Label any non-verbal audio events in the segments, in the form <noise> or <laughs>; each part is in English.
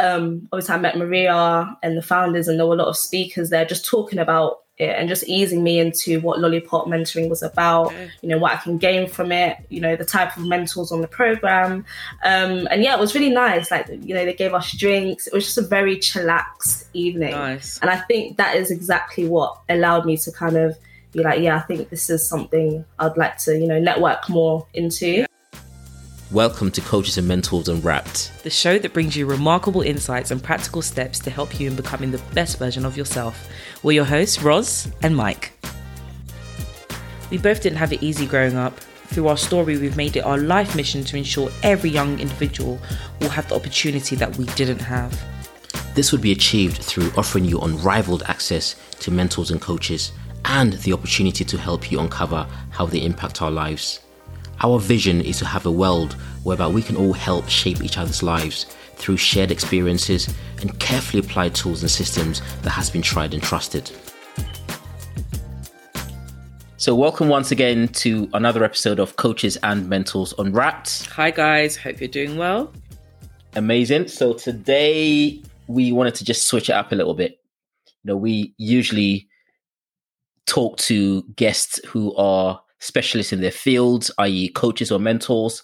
um, obviously I met Maria and the founders, and there were a lot of speakers there just talking about it and just easing me into what Lollipop mentoring was about, you know, what I can gain from it, you know, the type of mentors on the program. Um, and yeah, it was really nice. Like, you know, they gave us drinks. It was just a very chillaxed evening. Nice. And I think that is exactly what allowed me to kind of be like, yeah, I think this is something I'd like to, you know, network more into. Welcome to Coaches and Mentors Unwrapped. The show that brings you remarkable insights and practical steps to help you in becoming the best version of yourself. We're your hosts, Roz and Mike. We both didn't have it easy growing up. Through our story, we've made it our life mission to ensure every young individual will have the opportunity that we didn't have. This would be achieved through offering you unrivaled access to mentors and coaches and the opportunity to help you uncover how they impact our lives. Our vision is to have a world whereby we can all help shape each other's lives through shared experiences and carefully applied tools and systems that has been tried and trusted. So, welcome once again to another episode of Coaches and Mentors Unwrapped. Hi, guys. Hope you're doing well. Amazing. So, today we wanted to just switch it up a little bit. You know, we usually talk to guests who are specialists in their fields, i.e., coaches or mentors.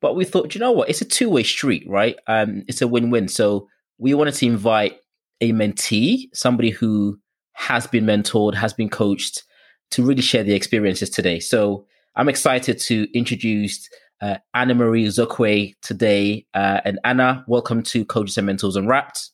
But we thought, you know what? It's a two way street, right? Um, it's a win win. So we wanted to invite a mentee, somebody who has been mentored, has been coached, to really share the experiences today. So I'm excited to introduce uh, Anna Marie Zokwe today. Uh, and Anna, welcome to Coaches and Mentors Unwrapped.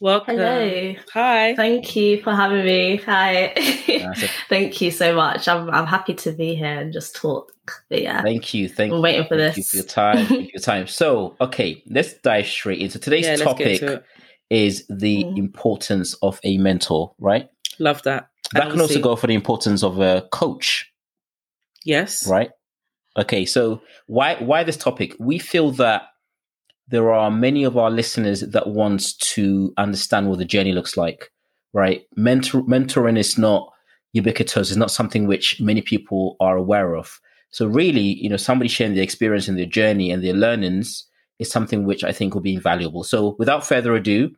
Welcome. Hello. Hi. Thank you for having me. Hi. <laughs> Thank you so much. I'm I'm happy to be here and just talk. But yeah. Thanyour you. Thank I'm waiting for thank this. You for your time. for your time. So, okay, let's dive straight into today's Yeah, topic to it. is the Mhm. importance of a mentor, right? Love that. That And can also go for the importance of a coach, Yes. right? Okay, so why why this topic? We feel that there are many of our listeners that want to understand what the journey looks like, right? Mentor, mentoring is not ubiquitous; it's not something which many people are aware of. So, really, you know, somebody sharing their experience and their journey and their learnings is something which I think will be invaluable. So, without further ado,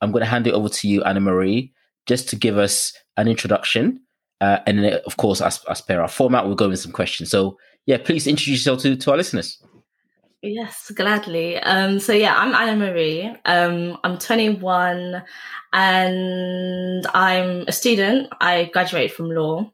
I'm going to hand it over to you, Anna Marie, just to give us an introduction. Uh, and then, of course, as, as per our format, we'll go into some questions. So, yeah, please introduce yourself to, to our listeners. Yes, gladly. Um, so yeah, I'm Anna Marie. Um, I'm 21 and I'm a student. I graduated from law.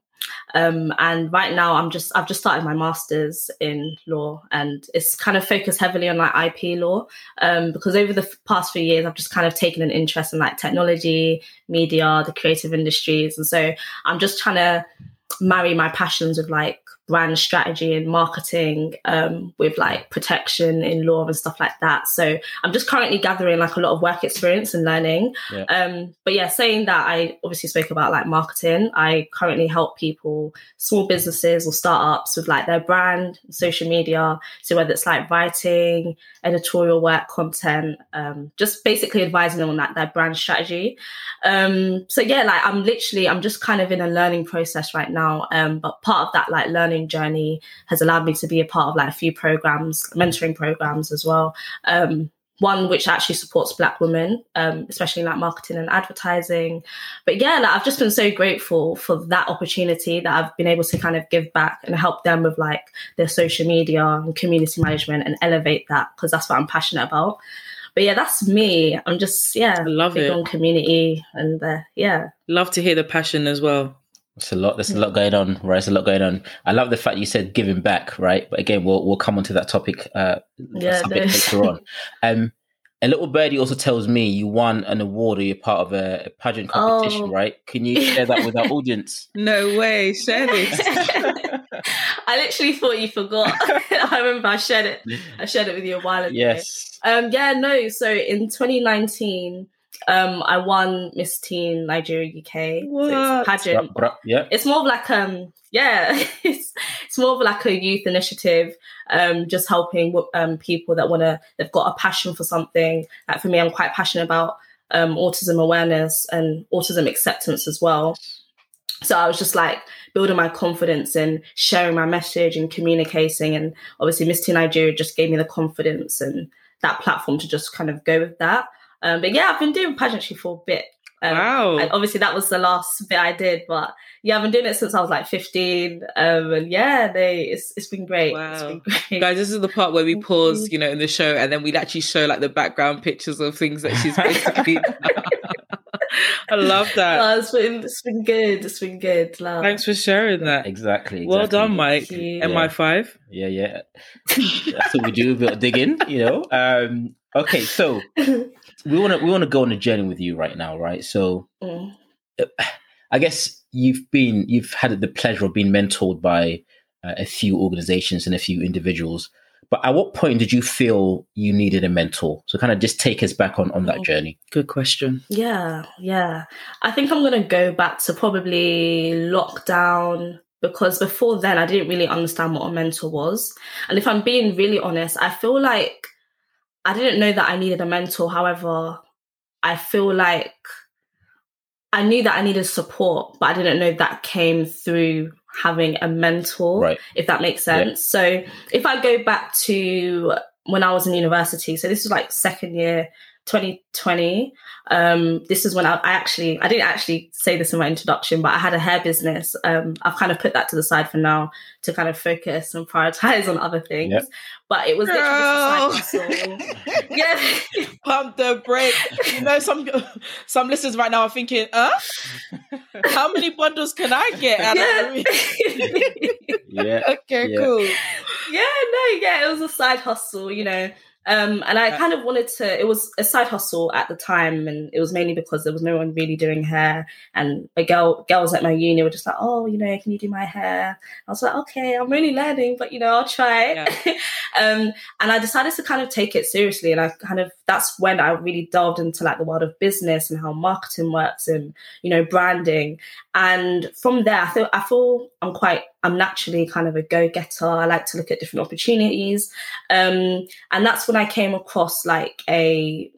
Um, and right now I'm just, I've just started my master's in law and it's kind of focused heavily on like IP law. Um, because over the past few years, I've just kind of taken an interest in like technology, media, the creative industries. And so I'm just trying to marry my passions with like brand strategy and marketing um, with like protection in law and stuff like that. So I'm just currently gathering like a lot of work experience and learning. Yeah. Um, but yeah, saying that, I obviously spoke about like marketing. I currently help people, small businesses or startups with like their brand, social media. So whether it's like writing, editorial work, content, um, just basically advising them on that their brand strategy. Um, so yeah, like I'm literally, I'm just kind of in a learning process right now. Um, but part of that like learning journey has allowed me to be a part of like a few programs, mentoring programs as well. Um, one which actually supports black women, um, especially in like marketing and advertising. But yeah, like I've just been so grateful for that opportunity that I've been able to kind of give back and help them with like their social media and community management and elevate that because that's what I'm passionate about. But yeah, that's me. I'm just yeah, I love big it. on community and uh, yeah. Love to hear the passion as well. There's a lot. There's a lot going on, right? There's a lot going on. I love the fact you said giving back, right? But again, we'll we'll come onto that topic uh, Yeah, a bit later on. <laughs> Um, a little birdie also tells me you won an award or you're part of a, a pageant competition, Oh. right? Can you <laughs> share that with our audience? No way. Share <laughs> this. I literally thought you forgot. I remember I shared it. I shared it with you a while ago. Yes. Um, yeah, no. So in 2019, um, I won Miss Teen Nigeria UK. So it's a What? pageant. Yeah. It's more of like um, yeah, <laughs> it's it's more of like a youth initiative. Um, just helping um people that want to. They've got a passion for something. Like for me, I'm quite passionate about um autism awareness and autism acceptance as well. So I was just like building my confidence and sharing my message and communicating. And obviously, Miss Teen Nigeria just gave me the confidence and that platform to just kind of go with that. Um, but yeah, I've been doing pageantry for a bit. Um, wow. and obviously, that was the last bit I did, but yeah, I've been doing it since I was like 15. Um, and yeah, they, it's, it's been great. It's Wow. been great. Guys, this is the part where we pause, you. you know, in the show, and then we'd actually show like the background pictures of things that she's basically. <laughs> <laughs> I love that. Oh, it's been it's been good. It's been good. Love. Thanks for sharing that. exactly, Well done, Mike. Thank you. MI5. Yeah, yeah. That's what we do. A bit of digging, you know. Um, okay, so <laughs> we want to we want to go on a journey with you right now, right? So Mm. <sighs> I guess you've been you've had the pleasure of being mentored by uh, a few organizations and a few individuals. But at what point did you feel you needed a mentor? So kind of just take us back on on that Mm. journey. Good question. Yeah, yeah. I think I'm gonna go back to probably lockdown because before then I didn't really understand what a mentor was. And if I'm being really honest, I feel like I didn't know that I needed a mentor. However, I feel like I knew that I needed support, but I didn't know that came through having a mentor Right. if that makes sense. So if I go back to when I was in university, so this was like second year, 2020. Um, this is when I, I actually I didn't actually say this in my introduction, but I had a hair business. Um, I've kind of put that to the side for now to kind of focus and prioritize on other things. Yep. But it was Girl. literally just a side hustle. <laughs> yeah. Pump the brake. You know, some some listeners right now are thinking, huh? How many bundles can I get out of yeah. <laughs> Yeah. Okay, Yeah. cool. yeah, no, yeah, it was a side hustle, you know. Um, and I kind of wanted to, it was a side hustle at the time, and it was mainly because there was no one really doing hair. And a girl, girls at my uni were just like, oh, you know, can you do my hair? I was like, okay, I'm really learning, but you know, I'll try. <laughs> um, and I decided to kind of take it seriously. And I kind of, that's when I really delved into like the world of business and how marketing works and, you know, branding. And from there, I feel, I feel I'm quite, I'm naturally kind of a go getter. I like to look at different opportunities. Um, and that's when I came across like a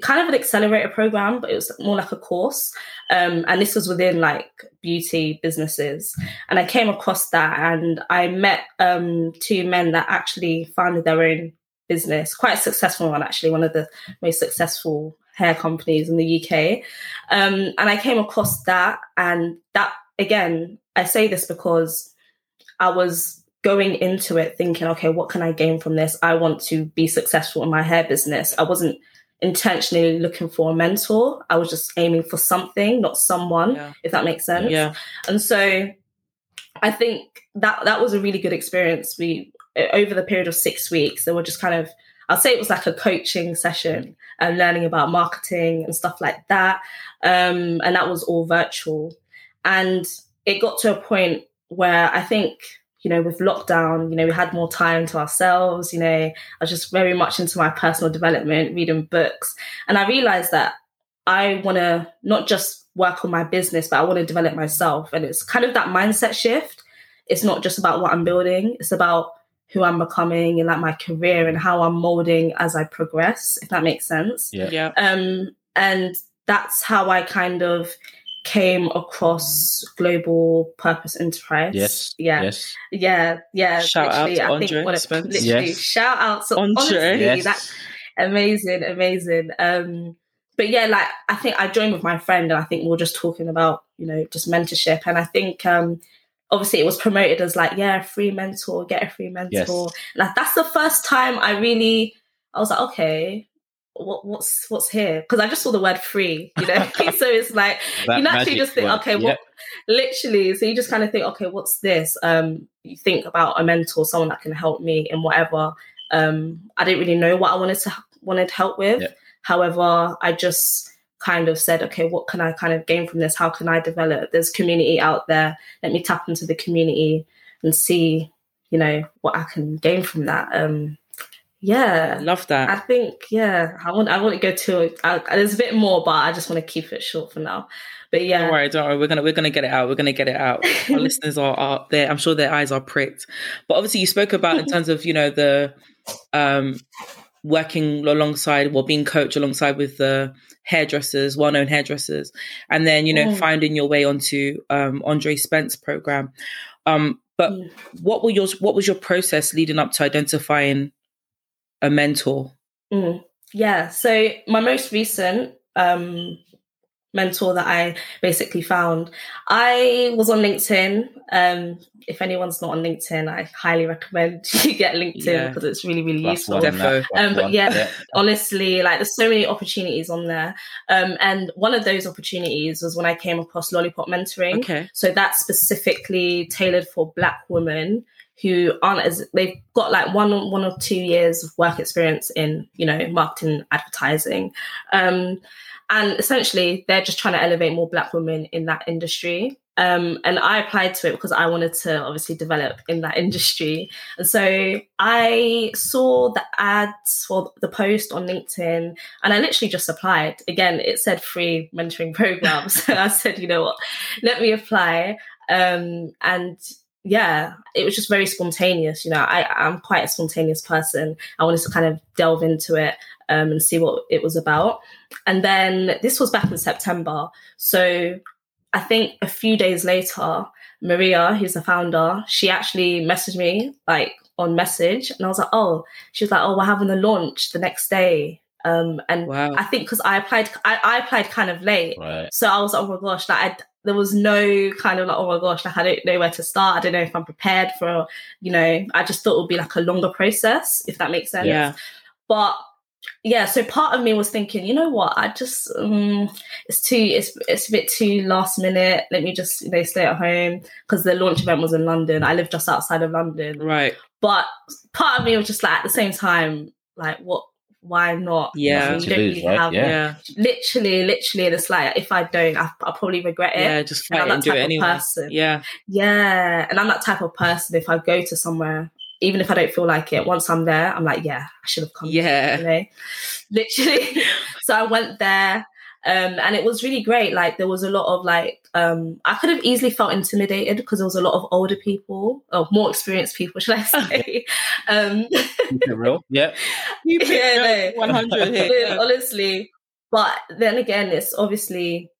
kind of an accelerator program, but it was more like a course. Um, and this was within like beauty businesses. And I came across that and I met um, two men that actually founded their own business, quite a successful one, actually, one of the most successful hair companies in the UK. Um, and I came across that. And that, again, I say this because I was going into it thinking, okay, what can I gain from this? I want to be successful in my hair business. I wasn't intentionally looking for a mentor. I was just aiming for something, not someone, Yeah. if that makes sense. Yeah. And so I think that that was a really good experience. We over the period of six weeks, there were just kind of I'll say it was like a coaching session and learning about marketing and stuff like that. Um, and that was all virtual. And it got to a point where I think, you know, with lockdown, you know, we had more time to ourselves. You know, I was just very much into my personal development, reading books. And I realized that I want to not just work on my business, but I want to develop myself. And it's kind of that mindset shift. It's not just about what I'm building, it's about who I'm becoming and like my career and how I'm molding as I progress, if that makes sense. Yeah. Yeah. Um, and that's how I kind of came across Global Purpose Enterprise. Yes. Yeah. Yes. Yeah. Yeah. Shout out literally, to I Andre think what it, Spence. literally Yes. shout out to Andre. honestly, Yes. that amazing, amazing. Um, but yeah, like I think I joined with my friend, and I think we're just talking about you know just mentorship, and I think um, obviously it was promoted as like yeah, free mentor, get a free mentor. Yes. Like that's the first time I really I was like okay. What, what's what's here? Because I just saw the word free, you know. <laughs> <laughs> so it's like you naturally just think, word. okay, Yeah. what literally so you just kind of think okay what's this um you think about a mentor someone that can help me in whatever um i didn't really know what i wanted to wanted help with Yeah. however i just kind of said okay what can i kind of gain from this how can i develop there's community out there let me tap into the community and see you know what i can gain from that um yeah Love that. I think yeah, I want I want to go to I, there's a bit more, but I just want to keep it short for now. But yeah, Don't worry, don't worry. We're gonna we're gonna get it out. We're gonna get it out. Our <laughs> listeners are, are there. I'm sure their eyes are pricked. But obviously, you spoke about in terms of you know the um working alongside, well, being coached alongside with the hairdressers, well-known hairdressers, and then you know Mm. finding your way onto um Andre Spence program. Um, but Mm. what were your what was your process leading up to identifying a mentor? Mm, yeah. So my most recent um, mentor that I basically found. I was on LinkedIn. Um, if anyone's not on LinkedIn, I highly recommend <laughs> you get LinkedIn Yeah. because it's really, really Plus useful. one, Defo. plus Um, but one. yeah, honestly, like there's so many opportunities on there. Um, and one of those opportunities was when I came across Lollipop Mentoring. Okay. So that's specifically tailored for Black women who aren't as they've got like one one or two years of work experience in you know marketing advertising, um, and essentially they're just trying to elevate more Black women in that industry. Um, and I applied to it because I wanted to obviously develop in that <laughs> industry. And so I saw the ads for the post on LinkedIn and I literally just applied. Again, it said free mentoring <laughs> program. So I said, you know what, let me apply. Um, and yeah, it was just very spontaneous. You know, I, I'm quite a spontaneous person. I wanted to kind of delve into it um, and see what it was about. And then this was back in September. So I think a few days later, Maria, who's the founder, she actually messaged me like on message. And I was like, oh, she was like, oh, we're having a launch the next day. Um, and Wow. I think because I applied, I, I applied kind of late. Right. So I was like, oh my gosh, like I, there was no kind of like, oh my gosh, like I don't know where to start. I don't know if I'm prepared for, you know, I just thought it would be like a longer process, if that makes sense. Yeah. But yeah, so part of me was thinking, you know what, I just um, it's too it's it's a bit too last minute. Let me just you know stay at home because the launch event was in London. I live just outside of London. Right. But part of me was just like at the same time, like what why not? Yeah. You don't lose, really right? have Yeah. Yeah. literally, literally, and it's like if I don't, I, I'll probably regret it. Yeah. Just And fight I'm and that do it type of anyway. person. Yeah. Yeah, and I'm that type of person. If I go to somewhere, even if I don't feel like it, once I'm there, I'm like, yeah, I should have come. Yeah. you know, literally. <laughs> so I went there, um, and it was really great. Like there was a lot of like, um, I could have easily felt intimidated because there was a lot of older people, or more experienced people, <laughs> should I <laughs> say? um, real. Yeah. <laughs> You Yeah, no. 100 here. honestly. But then again, it's obviously,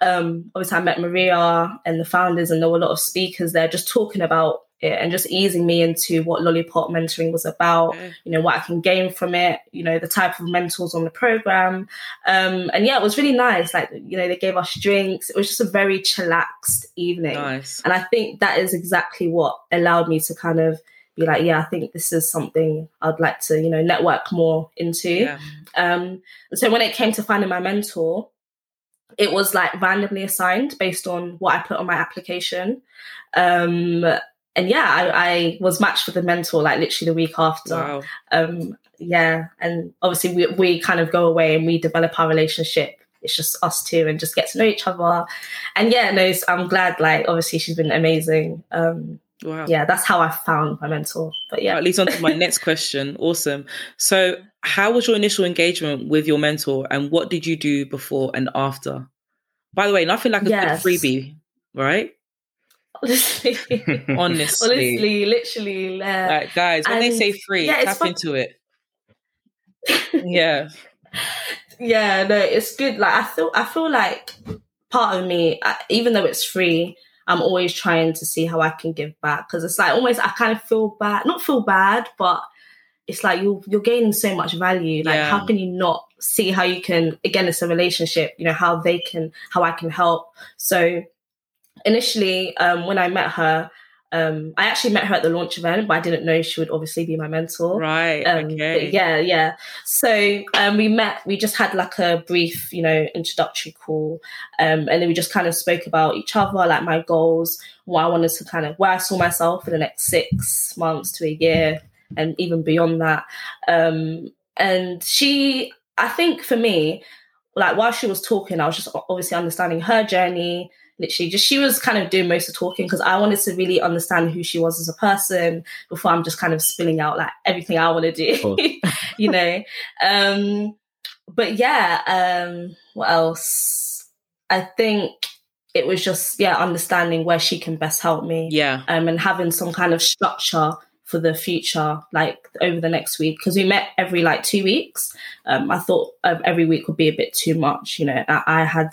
um, obviously I met Maria and the founders, and there were a lot of speakers there just talking about it and just easing me into what Lollipop mentoring was about. Yeah. You know what I can gain from it. You know the type of mentors on the program, um, and yeah, it was really nice. Like you know they gave us drinks. It was just a very chillaxed evening. Nice. And I think that is exactly what allowed me to kind of be like, yeah, I think this is something I'd like to, you know, network more into. Yeah. Um, and so when it came to finding my mentor, it was like randomly assigned based on what I put on my application. Um, and yeah, I, I was matched with a mentor like literally the week after. Wow. Um, yeah, and obviously we we kind of go away and we develop our relationship. It's just us two and just get to know each other. And yeah, no, I'm glad. Like obviously she's been amazing. Um, Wow. yeah, that's how I found my mentor. But yeah, That leads on to my next <laughs> question. Awesome. So, how was your initial engagement with your mentor, and what did you do before and after? By the way, nothing like a Yes. good freebie, right? Honestly, <laughs> Honestly, honestly, literally, yeah. like guys, when they say free, yeah, tap fun- into it. <laughs> yeah, yeah, no, it's good. Like I feel, I feel like part of me, I, even though it's free, I'm always trying to see how I can give back because it's like almost I kind of feel bad, not feel bad, but it's like you're you're gaining so much value. Like Yeah. how can you not see how you can? Again, it's a relationship. You know how they can, how I can help. So initially, um, when I met her. Um, I actually met her at the launch event, but I didn't know she would obviously be my mentor. right. Um, okay. Yeah, yeah. So um, we met. We just had like a brief, you know, introductory call, um, and then we just kind of spoke about each other, like my goals, what I wanted to kind of where I saw myself for the next six months to a year, and even beyond that. Um, and she, I think, for me, like while she was talking, I was just obviously understanding her journey. Literally, just she was kind of doing most of the talking because I wanted to really understand who she was as a person before I'm just kind of spilling out like everything I want to do, <laughs> you know. Um, but yeah, um, what else? I think it was just yeah, understanding where she can best help me, Yeah. um, and having some kind of structure for the future, like over the next week, because we met every like two weeks. Um, I thought um, every week would be a bit too much, you know. I, I had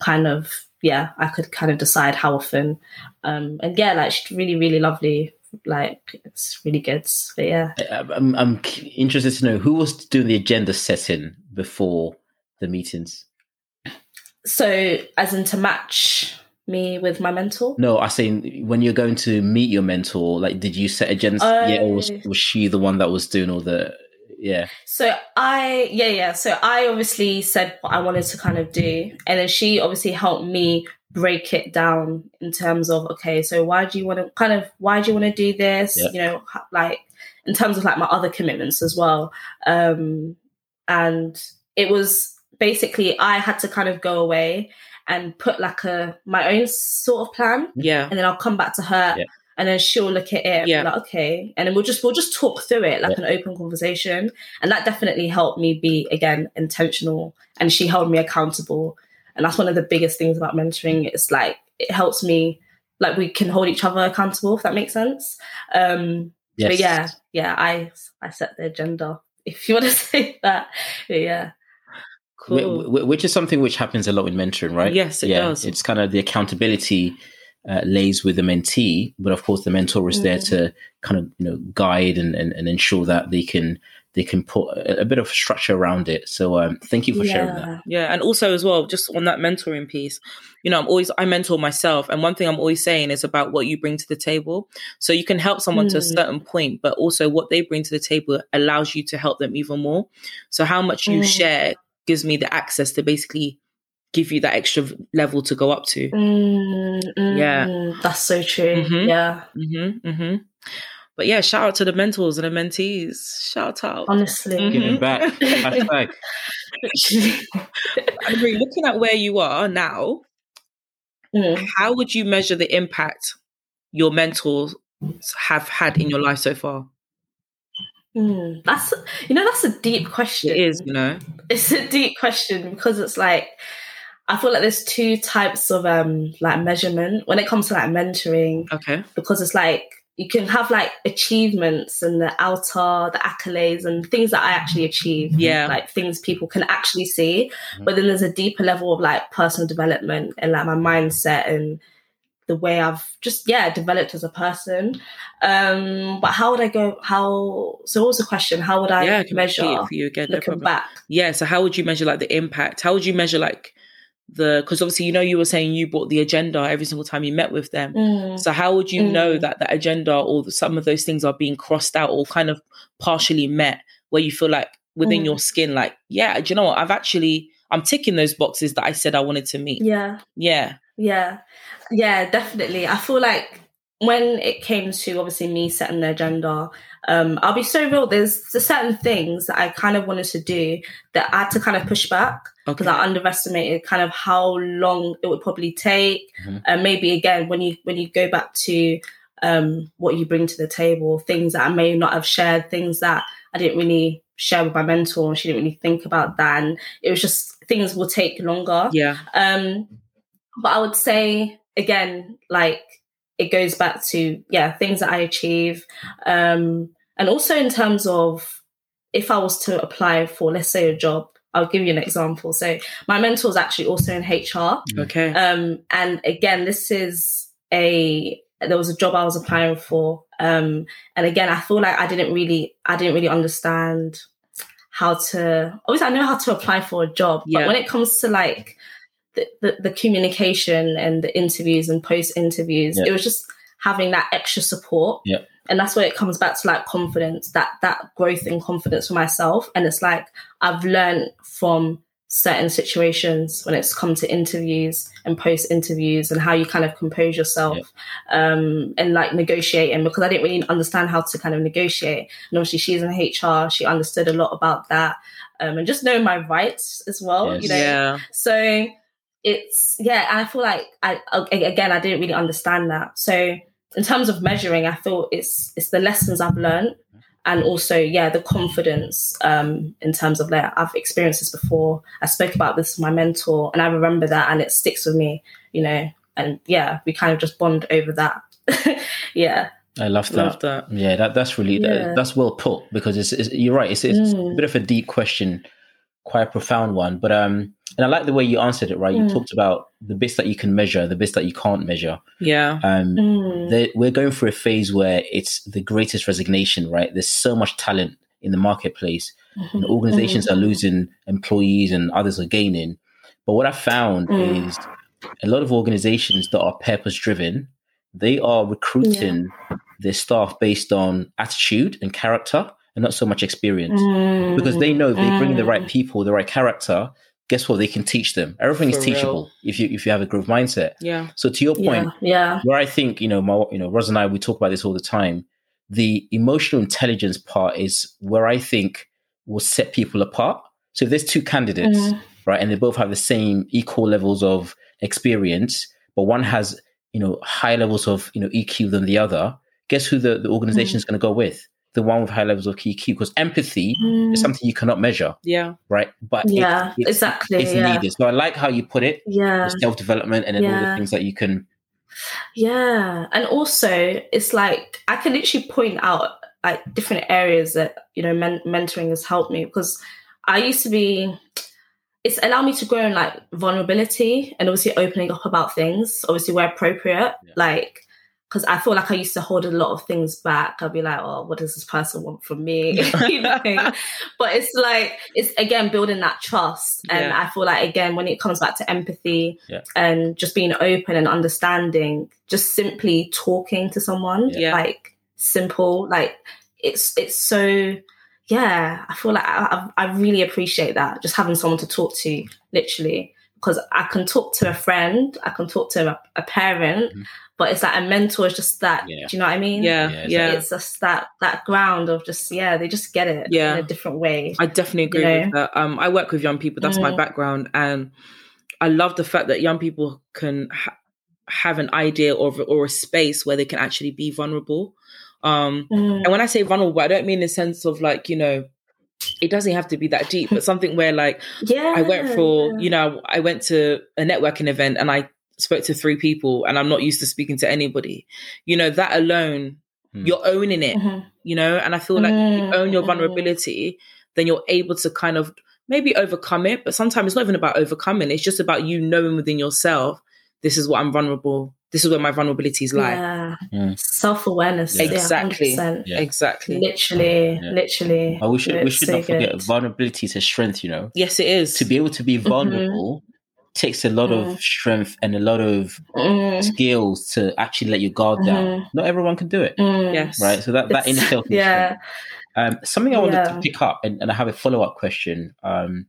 kind of yeah, I could kind of decide how often, um, and yeah, like she's really, really lovely, like it's really good. But yeah, I'm, I'm interested to know who was doing the agenda setting before the meetings. So, as in to match me with my mentor? No, I saying when you're going to meet your mentor, like, did you set agendas? Uh, yeah, or was, oh. was she the one that was doing all the? Yeah. So I, yeah, yeah. So I obviously said what I wanted to kind of do, and then she obviously helped me break it down in terms of okay, so why do you want to kind of why do you want to do this? You know, like in terms of like my other commitments as well. Um, and it was basically I had to kind of go away and put like a my own sort of plan. Yeah. And then I'll come back to her yeah. And then she'll look at it yeah. like, okay. And then we'll just we'll just talk through it like yeah. an open conversation. And that definitely helped me be again intentional and she held me accountable. And that's one of the biggest things about mentoring. It's like it helps me like we can hold each other accountable, if that makes sense. Um yes. but yeah, yeah, I I set the agenda, if you <laughs> want to say that. But yeah. Cool. Which is something which happens a lot with mentoring, right? Yes, it yeah, does. It's kind of the accountability uh, lays with the mentee, but of course the mentor is mm. there to kind of you know guide and, and, and, ensure that they can they can put a, a bit of structure around it. So um, thank you for yeah. sharing that. Yeah, and also as well, just on that mentoring piece, you know, I'm always I mentor myself, and one thing I'm always saying is about what you bring to the table. So you can help someone mm. to a mm. certain point, but also what they bring to the table allows you to help them even more. So how much you mm. share gives me the access to basically give you that extra level to go up to. Mm, mm, yeah, that's so true. Mm-hmm. Yeah. Mm-hmm, mm-hmm. But yeah, shout out to the mentors and the mentees. Shout out. Honestly. Mm-hmm. Giving back. Hashtag. <laughs> looking at where you are now, mm. how would you measure the impact your mentors have had in your life so far? Mm, that's you know that's a deep question. It is, you know, it's a deep question because it's like I feel like there's two types of um like measurement when it comes to like mentoring. Okay, because it's like you can have like achievements and the outer, the accolades and things that I actually achieve. Yeah, like things people can actually see. Mm-hmm. But then there's a deeper level of like personal development and like my mindset and the way I've just yeah developed as a person. Um, but how would I go? How so? What was the question? How would I yeah, measure for you again? Looking no back, yeah. So how would you measure like the impact? How would you measure like the because obviously you know you were saying you bought the agenda every single time you met with them. Mm. So how would you mm. know that the agenda or the, some of those things are being crossed out or kind of partially met, where you feel like within mm. your skin, like yeah, do you know what? I've actually I'm ticking those boxes that I said I wanted to meet. Yeah, yeah, yeah. Yeah, definitely. I feel like when it came to obviously me setting the agenda, um, I'll be so real. There's, there's certain things that I kind of wanted to do that I had to kind of push back because okay. I underestimated kind of how long it would probably take. Mm-hmm. And maybe again, when you when you go back to um, what you bring to the table, things that I may not have shared, things that I didn't really share with my mentor, she didn't really think about that, and it was just things will take longer. Yeah. Um, but I would say again, like it goes back to yeah things that I achieve, um, and also in terms of if I was to apply for let's say a job. I'll give you an example. So my mentor is actually also in HR. Okay. Um, and again, this is a there was a job I was applying for. Um, and again, I feel like I didn't really I didn't really understand how to obviously I know how to apply for a job, yeah. but when it comes to like the, the, communication and the interviews and post interviews. It was just having that extra support. And that's where it comes back to like confidence, that that growth in confidence for myself. And it's like I've learned from certain situations when it's come to interviews and post interviews and how you kind of compose yourself um, and like negotiating because I didn't really understand how to kind of negotiate. And obviously she's in HR, she understood a lot about that. Um, and just knowing my rights as well, yes. you know. Yeah. So it's yeah and i feel like i again i didn't really understand that so in terms of measuring i thought it's it's the lessons i've learned and also yeah the confidence um in terms of that i've experienced this before i spoke about this with my mentor and i remember that and it sticks with me you know and yeah we kind of just bond over that <laughs> yeah I love that. Love that. Yeah, that that's really yeah. that, that's well put because it's, it's you're right. It's, it's mm. a bit of a deep question, quite a profound one. But um, and I like the way you answered it. Right, you Mm. talked about the bits that you can measure, the bits that you can't measure. Yeah. Um, Mm. the, we're going through a phase where it's the greatest resignation. Right, there's so much talent in the marketplace, and Mhm. organizations are losing employees, and others are gaining. But what I found Mm. is a lot of organizations that are purpose driven, they are recruiting their staff based on attitude and character, and not so much experience Mm. because they know if they bring the right Mm. people, the right character, guess what? They can teach them. Everything is For teachable if you if you have a growth mindset. Yeah. So to your point, Yeah, yeah. where I think you know, my, you know, Roz and I we talk about this all the time. The emotional intelligence part is where I think will set people apart. So if there's two candidates, Mm. right, and they both have the same equal levels of experience, but one has you know high levels of you know EQ than the other, guess who the, the organization is going to go with? The one with high levels of EQ, because empathy is Mm. something you cannot measure Yeah. right? But it- Yeah, it's, exactly, It's yeah. needed. So I like how you put it, Yeah, self development, and then all the things that you can. yeah. And also, it's like I can literally point out like different areas that you know men- mentoring has helped me because I used to be. It's allowed me to grow in like vulnerability and obviously opening up about things, obviously where appropriate. Yeah. Like, because I feel like I used to hold a lot of things back. I'd be like, "Oh, what does this person want from me?" <laughs> you <laughs> know? but it's like it's again building that trust and Yeah. i feel like again when it comes back to empathy Yeah. and just being open and understanding just simply talking to someone Yeah. like simple like it's it's so yeah i feel like I, I I really appreciate that just having someone to talk to literally because i can talk to a friend i can talk to a, a parent Mhm. But it's like a mentor is just that Yeah. do you know what i mean Yeah. Yeah, Yeah. it's just that that ground of just yeah they just get it Yeah. in a different way I definitely agree You with that. Um, I work with young people. That's my Mm. background, and I love the fact that young people can ha- have an idea or or a space where they can actually be vulnerable. Um, Mm. and when I say vulnerable, I don't mean in the sense of like you know, it doesn't have to be that deep, but something where like <laughs> yeah I went for you know I went to a networking event and I spoke to three people, and I'm not used to speaking to anybody. You know that alone, Hmm. you're owning it Mhm. you know and i feel like if you Mm, own your mm. vulnerability then you're able to kind of maybe overcome it but sometimes it's not even about overcoming it's just about you knowing within yourself this is what i'm vulnerable this is where my vulnerabilities lie yeah Mm. self-awareness Yeah. yeah, Exactly. 100%. Yeah. exactly literally Yeah. literally But we should we It's should so not forget good. vulnerability is a strength. You know, yes it is to be able to be Mm-hmm. Vulnerable takes a lot of Mm. strength and a lot of Mm, skills to actually let your guard down. Mhm. Not everyone can do it, mm. yes right? So that that in It's- itself, is yeah. Um, something I wanted to pick up, and, and I have a follow up question. Um,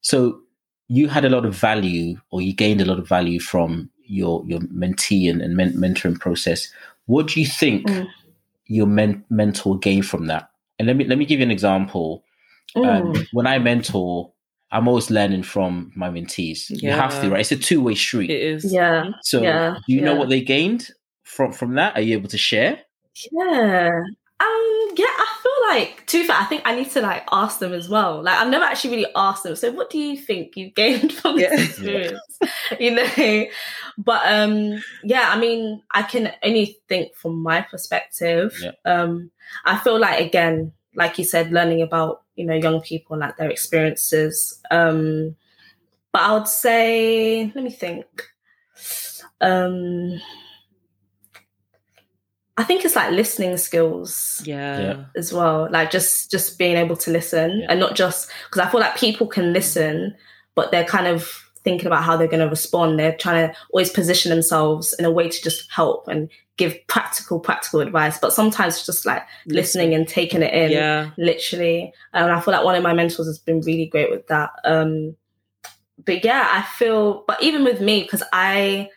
so you had a lot of value, or you gained a lot of value from your your mentee and, and men- mentoring process. What do you think Mm. your men- mentor gained from that? And let me let me give you an example. Um, Mm. when I mentor, I'm always learning from my mentees. You have to, right? It's a two way street. it is yeah so, yeah, do you know what they gained from from that? Are you able to share? yeah um yeah i feel like too be fair i think i need to like ask them as well like i've never actually really asked them so what do you think you gained <laughs> from this Yeah. experience <laughs> you know but um yeah i mean i can only think from my perspective Yeah. um i feel like again like you said learning about you know young people and like their experiences um but i would say let me think um i think it's like listening skills yeah Yeah. as well like just just being able to listen Yeah. and not just because i feel like people can listen but they're kind of thinking about how they're going to respond they're trying to always position themselves in a way to just help and give practical practical advice but sometimes just like listening and taking it in yeah. literally. And i feel like one of my mentors has been really great with that. Um but yeah i feel but even with me because i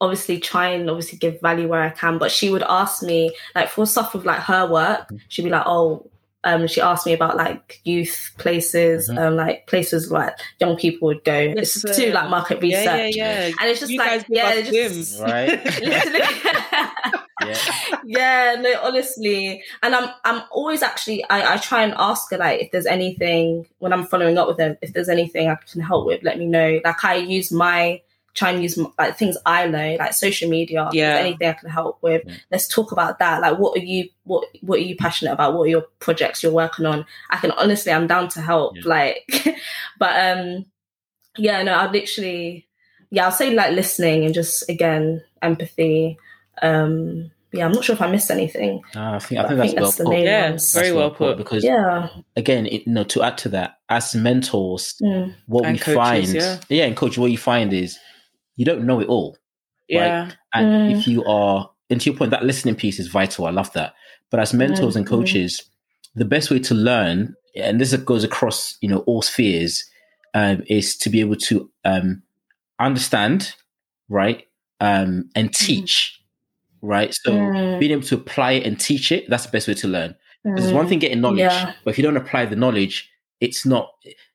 obviously try and obviously give value where i can but she would ask me like for stuff with like her work she'd be like oh um she asked me about like youth places Mhm. um like places where like, young people would go it's to like market research yeah yeah yeah and it's just you like guys yeah just, gems. Right. <laughs> <laughs> Yeah. yeah no honestly and i'm i'm always actually I, I try and ask her like if there's anything when i'm following up with them if there's anything i can help with let me know like i use my try and use like things i know like social media Yeah. anything i can help with Yeah. let's talk about that like what are you what what are you passionate about what are your projects you're working on i can honestly i'm down to help Yeah. like <laughs> but um yeah, no, I'd literally, yeah, I'll say like listening and just again empathy. Um, yeah, I'm not sure if I missed anything. Ah, I think I but think that's, well the put. main Yeah, ones. very That's well put. because Yeah. again, it, you know, to add to that, as mentors, Mm. what And we coaches, find, yeah. and coach, what you find is you don't know it all, Yeah. and Mm. if you are, and to your point, that listening piece is vital. I love that. But as mentors and coaches, the best way to learn, and this goes across, you know, all spheres, um, is to be able to um, understand, right, um, and teach, right. So Mm. being able to apply it and teach it, that's the best way to learn. Because it's one thing getting knowledge, Yeah. but if you don't apply the knowledge, it's not.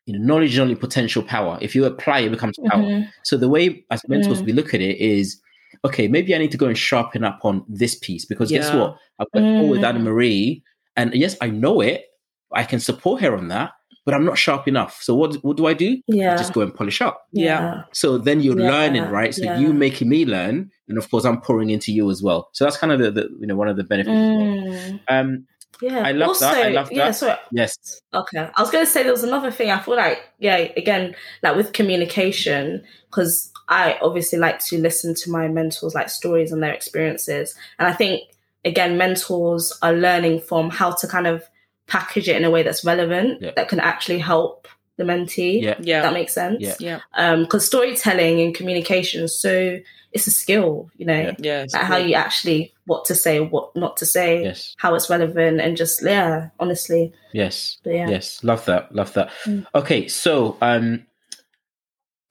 You know, knowledge is only potential power. If you apply, it becomes power. Mhm. So the way as mentors Mm. we look at it is, okay, maybe I need to go and sharpen up on this piece because guess what? I've got call with Mm. Anna Marie, and yes, I know it. I can support her on that, but I'm not sharp enough. So what what do I do? I Yeah. just go and polish up. Yeah. So then you're Yeah, learning, right? So yeah. you making me learn, and of course I'm pouring into you as well. So that's kind of the, the you know one of the benefits. as well. Mm. Um, Yeah. I love also, that. I love Yeah, that. sorry. yes, Okay. I was going to say there was another thing. I feel like, yeah, again, like with communication, because I obviously like to listen to my mentors, like stories and their experiences. And I think, again, mentors are learning from how to kind of package it in a way that's relevant, Yeah. that can actually help the mentee. yeah, Yeah. That makes sense. Yeah. Yeah. Because storytelling and communication is so, it's a skill, you know, Yeah. Yeah. it's like how you actually, what to say, what not to say, yes, how it's relevant, and just, yeah, honestly. yes. But yeah. Yes, love that, love that. Mm. Okay, so um,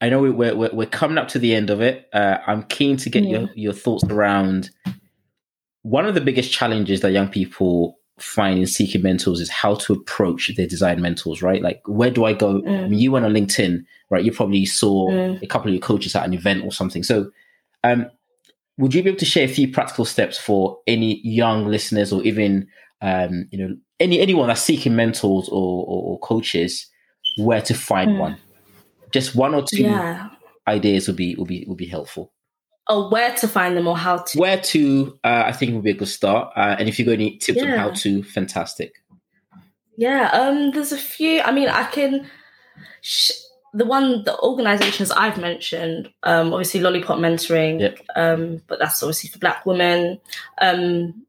I know we- we're we're, we're coming up to the end of it. Uh, I'm keen to get Mm. your your thoughts around one of the biggest challenges that young people find in seeking mentors is how to approach their desired mentors. Right, like where do I go? I Mm. mean, you went on LinkedIn, right? You probably saw Mm. a couple of your coaches at an event or something. So, um, would you be able to share a few practical steps for any young listeners or even um, you know any anyone that's seeking mentors or, or, or coaches where to find Mm. one just one or two Yeah. ideas would be would be would be helpful Or where to find them or how to. where to uh, i think would be a good start uh, and if you got any tips on how to fantastic Yeah. Um. There's a few. I mean, I can. Sh- the one, the organizations I've mentioned, um, obviously Lollipop Mentoring, Yep. um, but that's obviously for Black women. Um,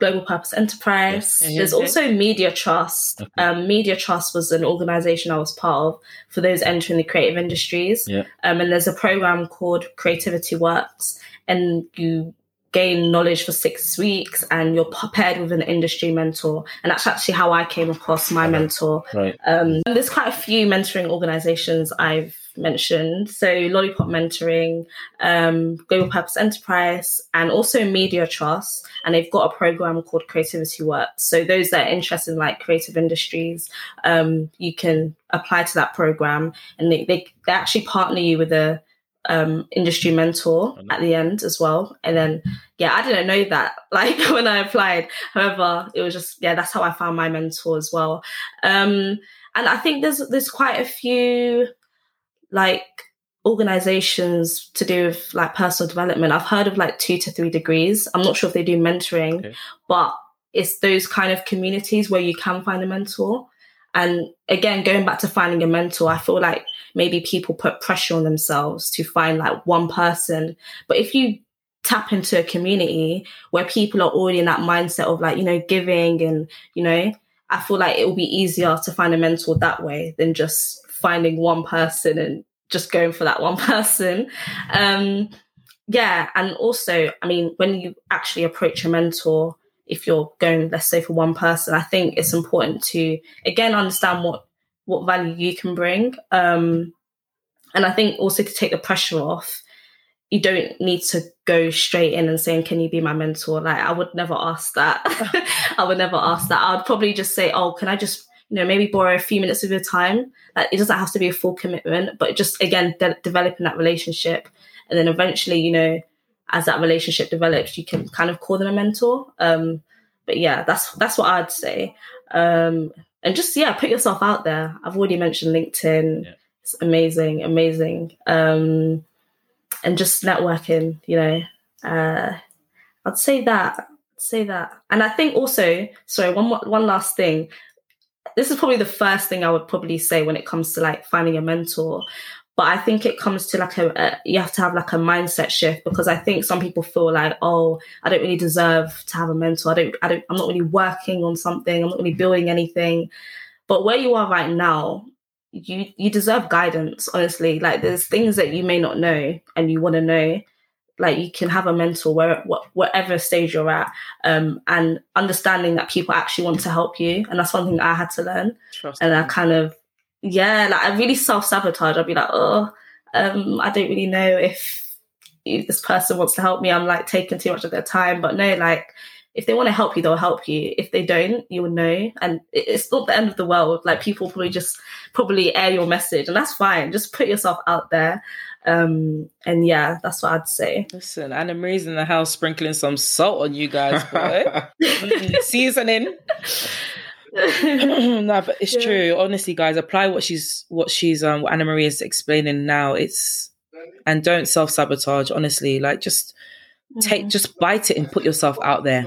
Global Purpose Enterprise. Yes. There's also Media Trust. Okay. Um, Media Trust was an organization I was part of for those entering the creative industries. Yeah. Um, and there's a program called Creativity Works, and you gain knowledge for six weeks, and you're paired with an industry mentor. And that's actually how I came across my mentor. right Um, there's quite a few mentoring organizations I've mentioned. So Lollipop Mentoring, um, Global Purpose Enterprise, and also Media Trust. And they've got a program called Creativity Works. So those that are interested in like creative industries, um, you can apply to that program, and they they, they actually partner you with a um, industry mentor at the end as well. And then, yeah, I didn't know that <laughs> like when I applied. However, it was just yeah, that's how I found my mentor as well. Um, and I think there's there's quite a few like organizations to do with like personal development. I've heard of like two to three degrees. I'm not sure if they do mentoring, Okay. but it's those kind of communities where you can find a mentor. And again, going back to finding a mentor, I feel like maybe people put pressure on themselves to find like one person. But if you tap into a community where people are already in that mindset of like, you know, giving and, you know, I feel like it will be easier to find a mentor that way than just finding one person and just going for that one <laughs> person. Um, yeah. And also, I mean, when you actually approach a mentor, if you're going, let's say, for one person, I think it's important to again understand what what value you can bring. Um, and I think also to take the pressure off, you don't need to go straight in and saying, "Can you be my mentor?" Like I would never ask that. <laughs> I would never ask that. I'd probably just say, "Oh, can I just, you know, maybe borrow a few minutes of your time?" Like it doesn't have to be a full commitment, but just again de- developing that relationship, and then eventually, you know, as that relationship develops, you can kind of call them a mentor. Um, but yeah, that's that's what I'd say. Um, and just yeah, put yourself out there. I've already mentioned LinkedIn. Yeah. It's amazing, amazing. Um, and just networking, you know. Uh, I'd say that. I'd say that. And I think also, sorry, one one last thing. This is probably the first thing I would probably say when it comes to like finding a mentor. but I think it comes to like a, a, you have to have like a mindset shift because I think some people feel like, oh, I don't really deserve to have a mentor. I don't, I don't, I'm not really working on something. I'm not really building anything. But where you are right now, you you deserve guidance. Honestly, like there's things that you may not know and you want to know. Like you can have a mentor where whatever stage you're at, um, and understanding that people actually want to help you, and that's one something I had to learn. Trust and. I kind of yeah, like I really self sabotage. I'd be like, oh, um, I don't really know if, if this person wants to help me. I'm like taking too much of their time. But no, like if they want to help you, they'll help you. If they don't, you will know. And it's not the end of the world. Like people probably just probably air your message, and that's fine. Just put yourself out there. Um, and yeah, that's what I'd say. Listen, Anna Marie's in the house sprinkling some salt on you guys, boy. <laughs> Mm, Seasoning. <laughs> no, but it's Yeah. true. Honestly, guys, apply what she's what she's um what Anna Marie is explaining now. It's and don't self sabotage. Honestly, like just take just bite it and put yourself out there.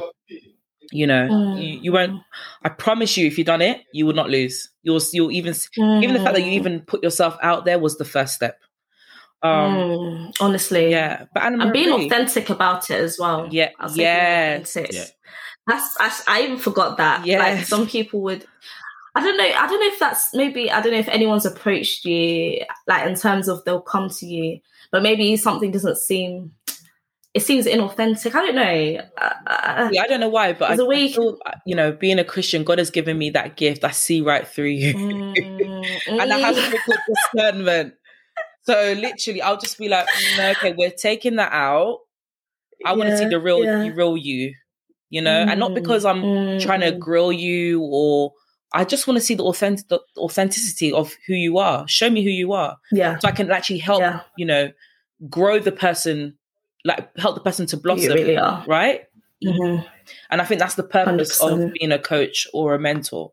You know, Mm. you, you won't. I promise you, if you've done it, you will not lose. You'll you'll even even the fact that you Mm. even put yourself out there was the first step. Um, Mm, honestly, yeah, but Anna and being authentic about it as well. Yeah, I'll say yes. authentic. Yeah. That's, that's I even forgot that. Like some people would. I don't know. I don't know if that's maybe. I don't know if anyone's approached you like in terms of they'll come to you, but maybe something doesn't seem. It seems inauthentic. I don't know. Uh, uh, Yeah, I don't know why, but I, a way I you feel, you know, being a Christian, God has given me that gift. I see right through you, mm, <laughs> and I have mm. something discernment. So literally, I'll just be like, mm, okay, we're taking that out. I want to see the real, yeah. the real you, you know, and not because I'm Mm, trying to mm, grill you or I just want to see the authentic, the authenticity of who you are. Show me who you are, yeah, so I can actually help, yeah. you know, grow the person, like help the person to You blossom, really are. right? Mhm. And I think that's the purpose of 100%. being a coach or a mentor.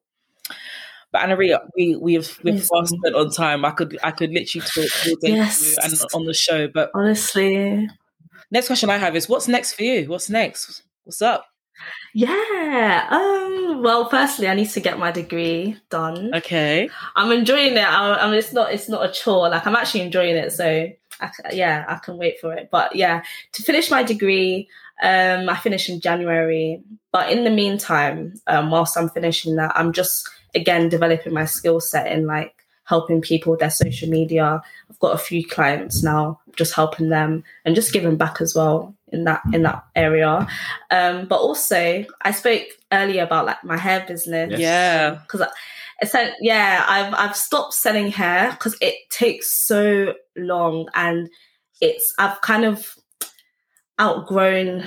But Anna Maria, we we've we've Yes. spent on time. I could I could literally talk all day Yes. you and on the show. But Honestly, next question I have is what's next for you? What's next? What's up? yeah. Um. Well, firstly, I need to get my degree done. Okay. I'm enjoying it. I, I mean, it's not it's not a chore. Like I'm actually enjoying it. So I, yeah, I can wait for it. But yeah, to finish my degree, um, I finish in January. But in the meantime, um, whilst I'm finishing that, I'm just again developing my skill set in like helping people with their social media. I've got a few clients now, just helping them and just giving back as well in that in that area. Um, but also, I spoke earlier about like my hair business Yes. Yeah. because it's like yeah i've i've stopped selling hair because it takes so long and it's i've kind of outgrown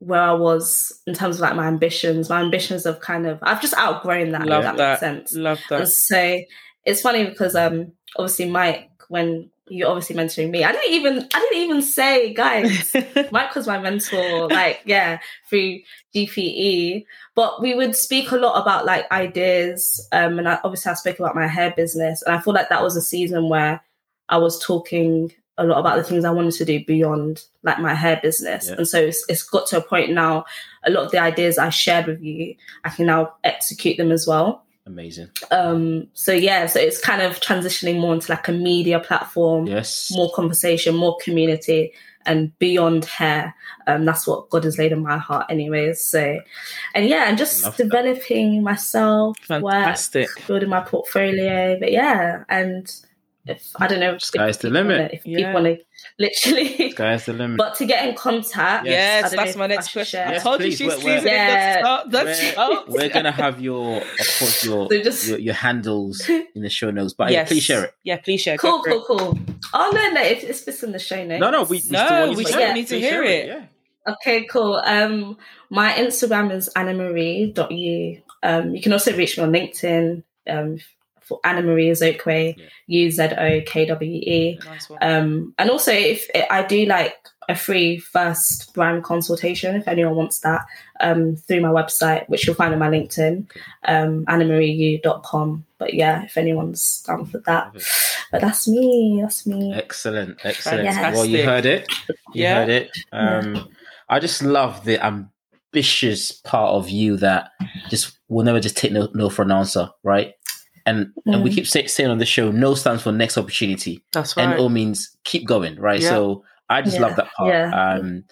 where i was in terms of like my ambitions my ambitions have kind of i've just outgrown that Love that, that. makes sense Love and so it's funny because um obviously mike when you obviously mentoring me i didn't even i didn't even say guys <laughs> Mike was my mentor, like, yeah, through GPE. But we would speak a lot about like ideas. Um, and I, obviously, I spoke about my hair business. And I feel like that was a season where I was talking a lot about the things I wanted to do beyond like my hair business. Yeah. And so it's, it's got to a point now, a lot of the ideas I shared with you, I can now execute them as well. Amazing. Um, so yeah, so it's kind of transitioning more into like a media platform Yes. more conversation, more community, and beyond hair. Um, that's what God has laid in my heart, anyways. So, and yeah, and just Love that. developing myself, Fantastic. work, building my portfolio. But yeah, and if I don't know, if Sky's the limit. wanna- if Yeah. people want to literally, Sky's the limit. but to get in contact, Yes, I that's my next should question. share. I Yes, told please. you We're- she's we're- Yeah. the salt. That's we're, <laughs> we're gonna have your, of course, your <laughs> So just- your, your handles in the show notes. But yeah, please share it. Yeah, please share. Go Cool, cool, cool. Oh no, no, if it's this in the show notes. No, no, we, we No, still we to still share need to hear share it. Yeah. Okay, cool. Um, my Instagram is annamarie.u. Um, you can also reach me on LinkedIn um, for Anna Marie Zokwe, Yeah. U Z O K W E. Nice. Um, and also, if I do like a free first brand consultation, if anyone wants that, um, through my website, which you'll find on my LinkedIn, um, annamarieu.com. But yeah, if anyone's down for that. But that's me. That's me. Excellent, excellent. Fantastic. Well, you heard it. You Yeah. heard it. Um, I just love the ambitious part of you that just will never just take no, no for an answer, right? And and we Mm. keep say, saying on the show, no stands for next opportunity. That's right. NO means keep going, right? Yeah. So I just Yeah, love that part. yeah. Um,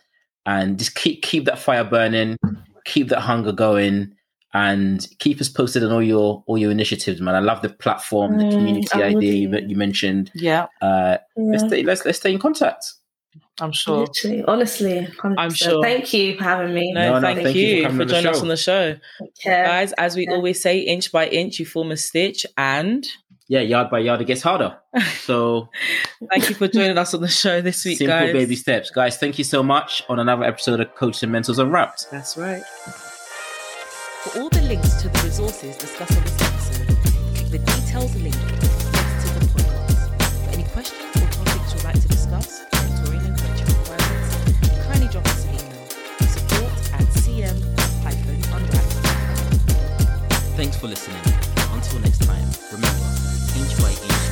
and just keep keep that fire burning, keep that hunger going, and keep us posted on all your all your initiatives, man. I love the platform, the Mm, community I will idea you, you mentioned. yeah, Uh, let's stay let's let's stay in contact. I'm sure. Literally, honestly, 100%. I'm sure. Thank you for having me. No, No, no, thank, thank you for for on the joining us on the show. Take care. Guys, as we Yeah. always say, inch by inch, you form a stitch. And Yeah, yard by yard, it gets harder. <laughs> So thank you for joining us on the show this week, simple guys. baby steps, guys. Thank you so much on another episode of Coach and Mentors Unwrapped. That's right. For all the links to the resources discussed on this episode, click the details link Thanks for listening. Until next time, remember, inch by inch.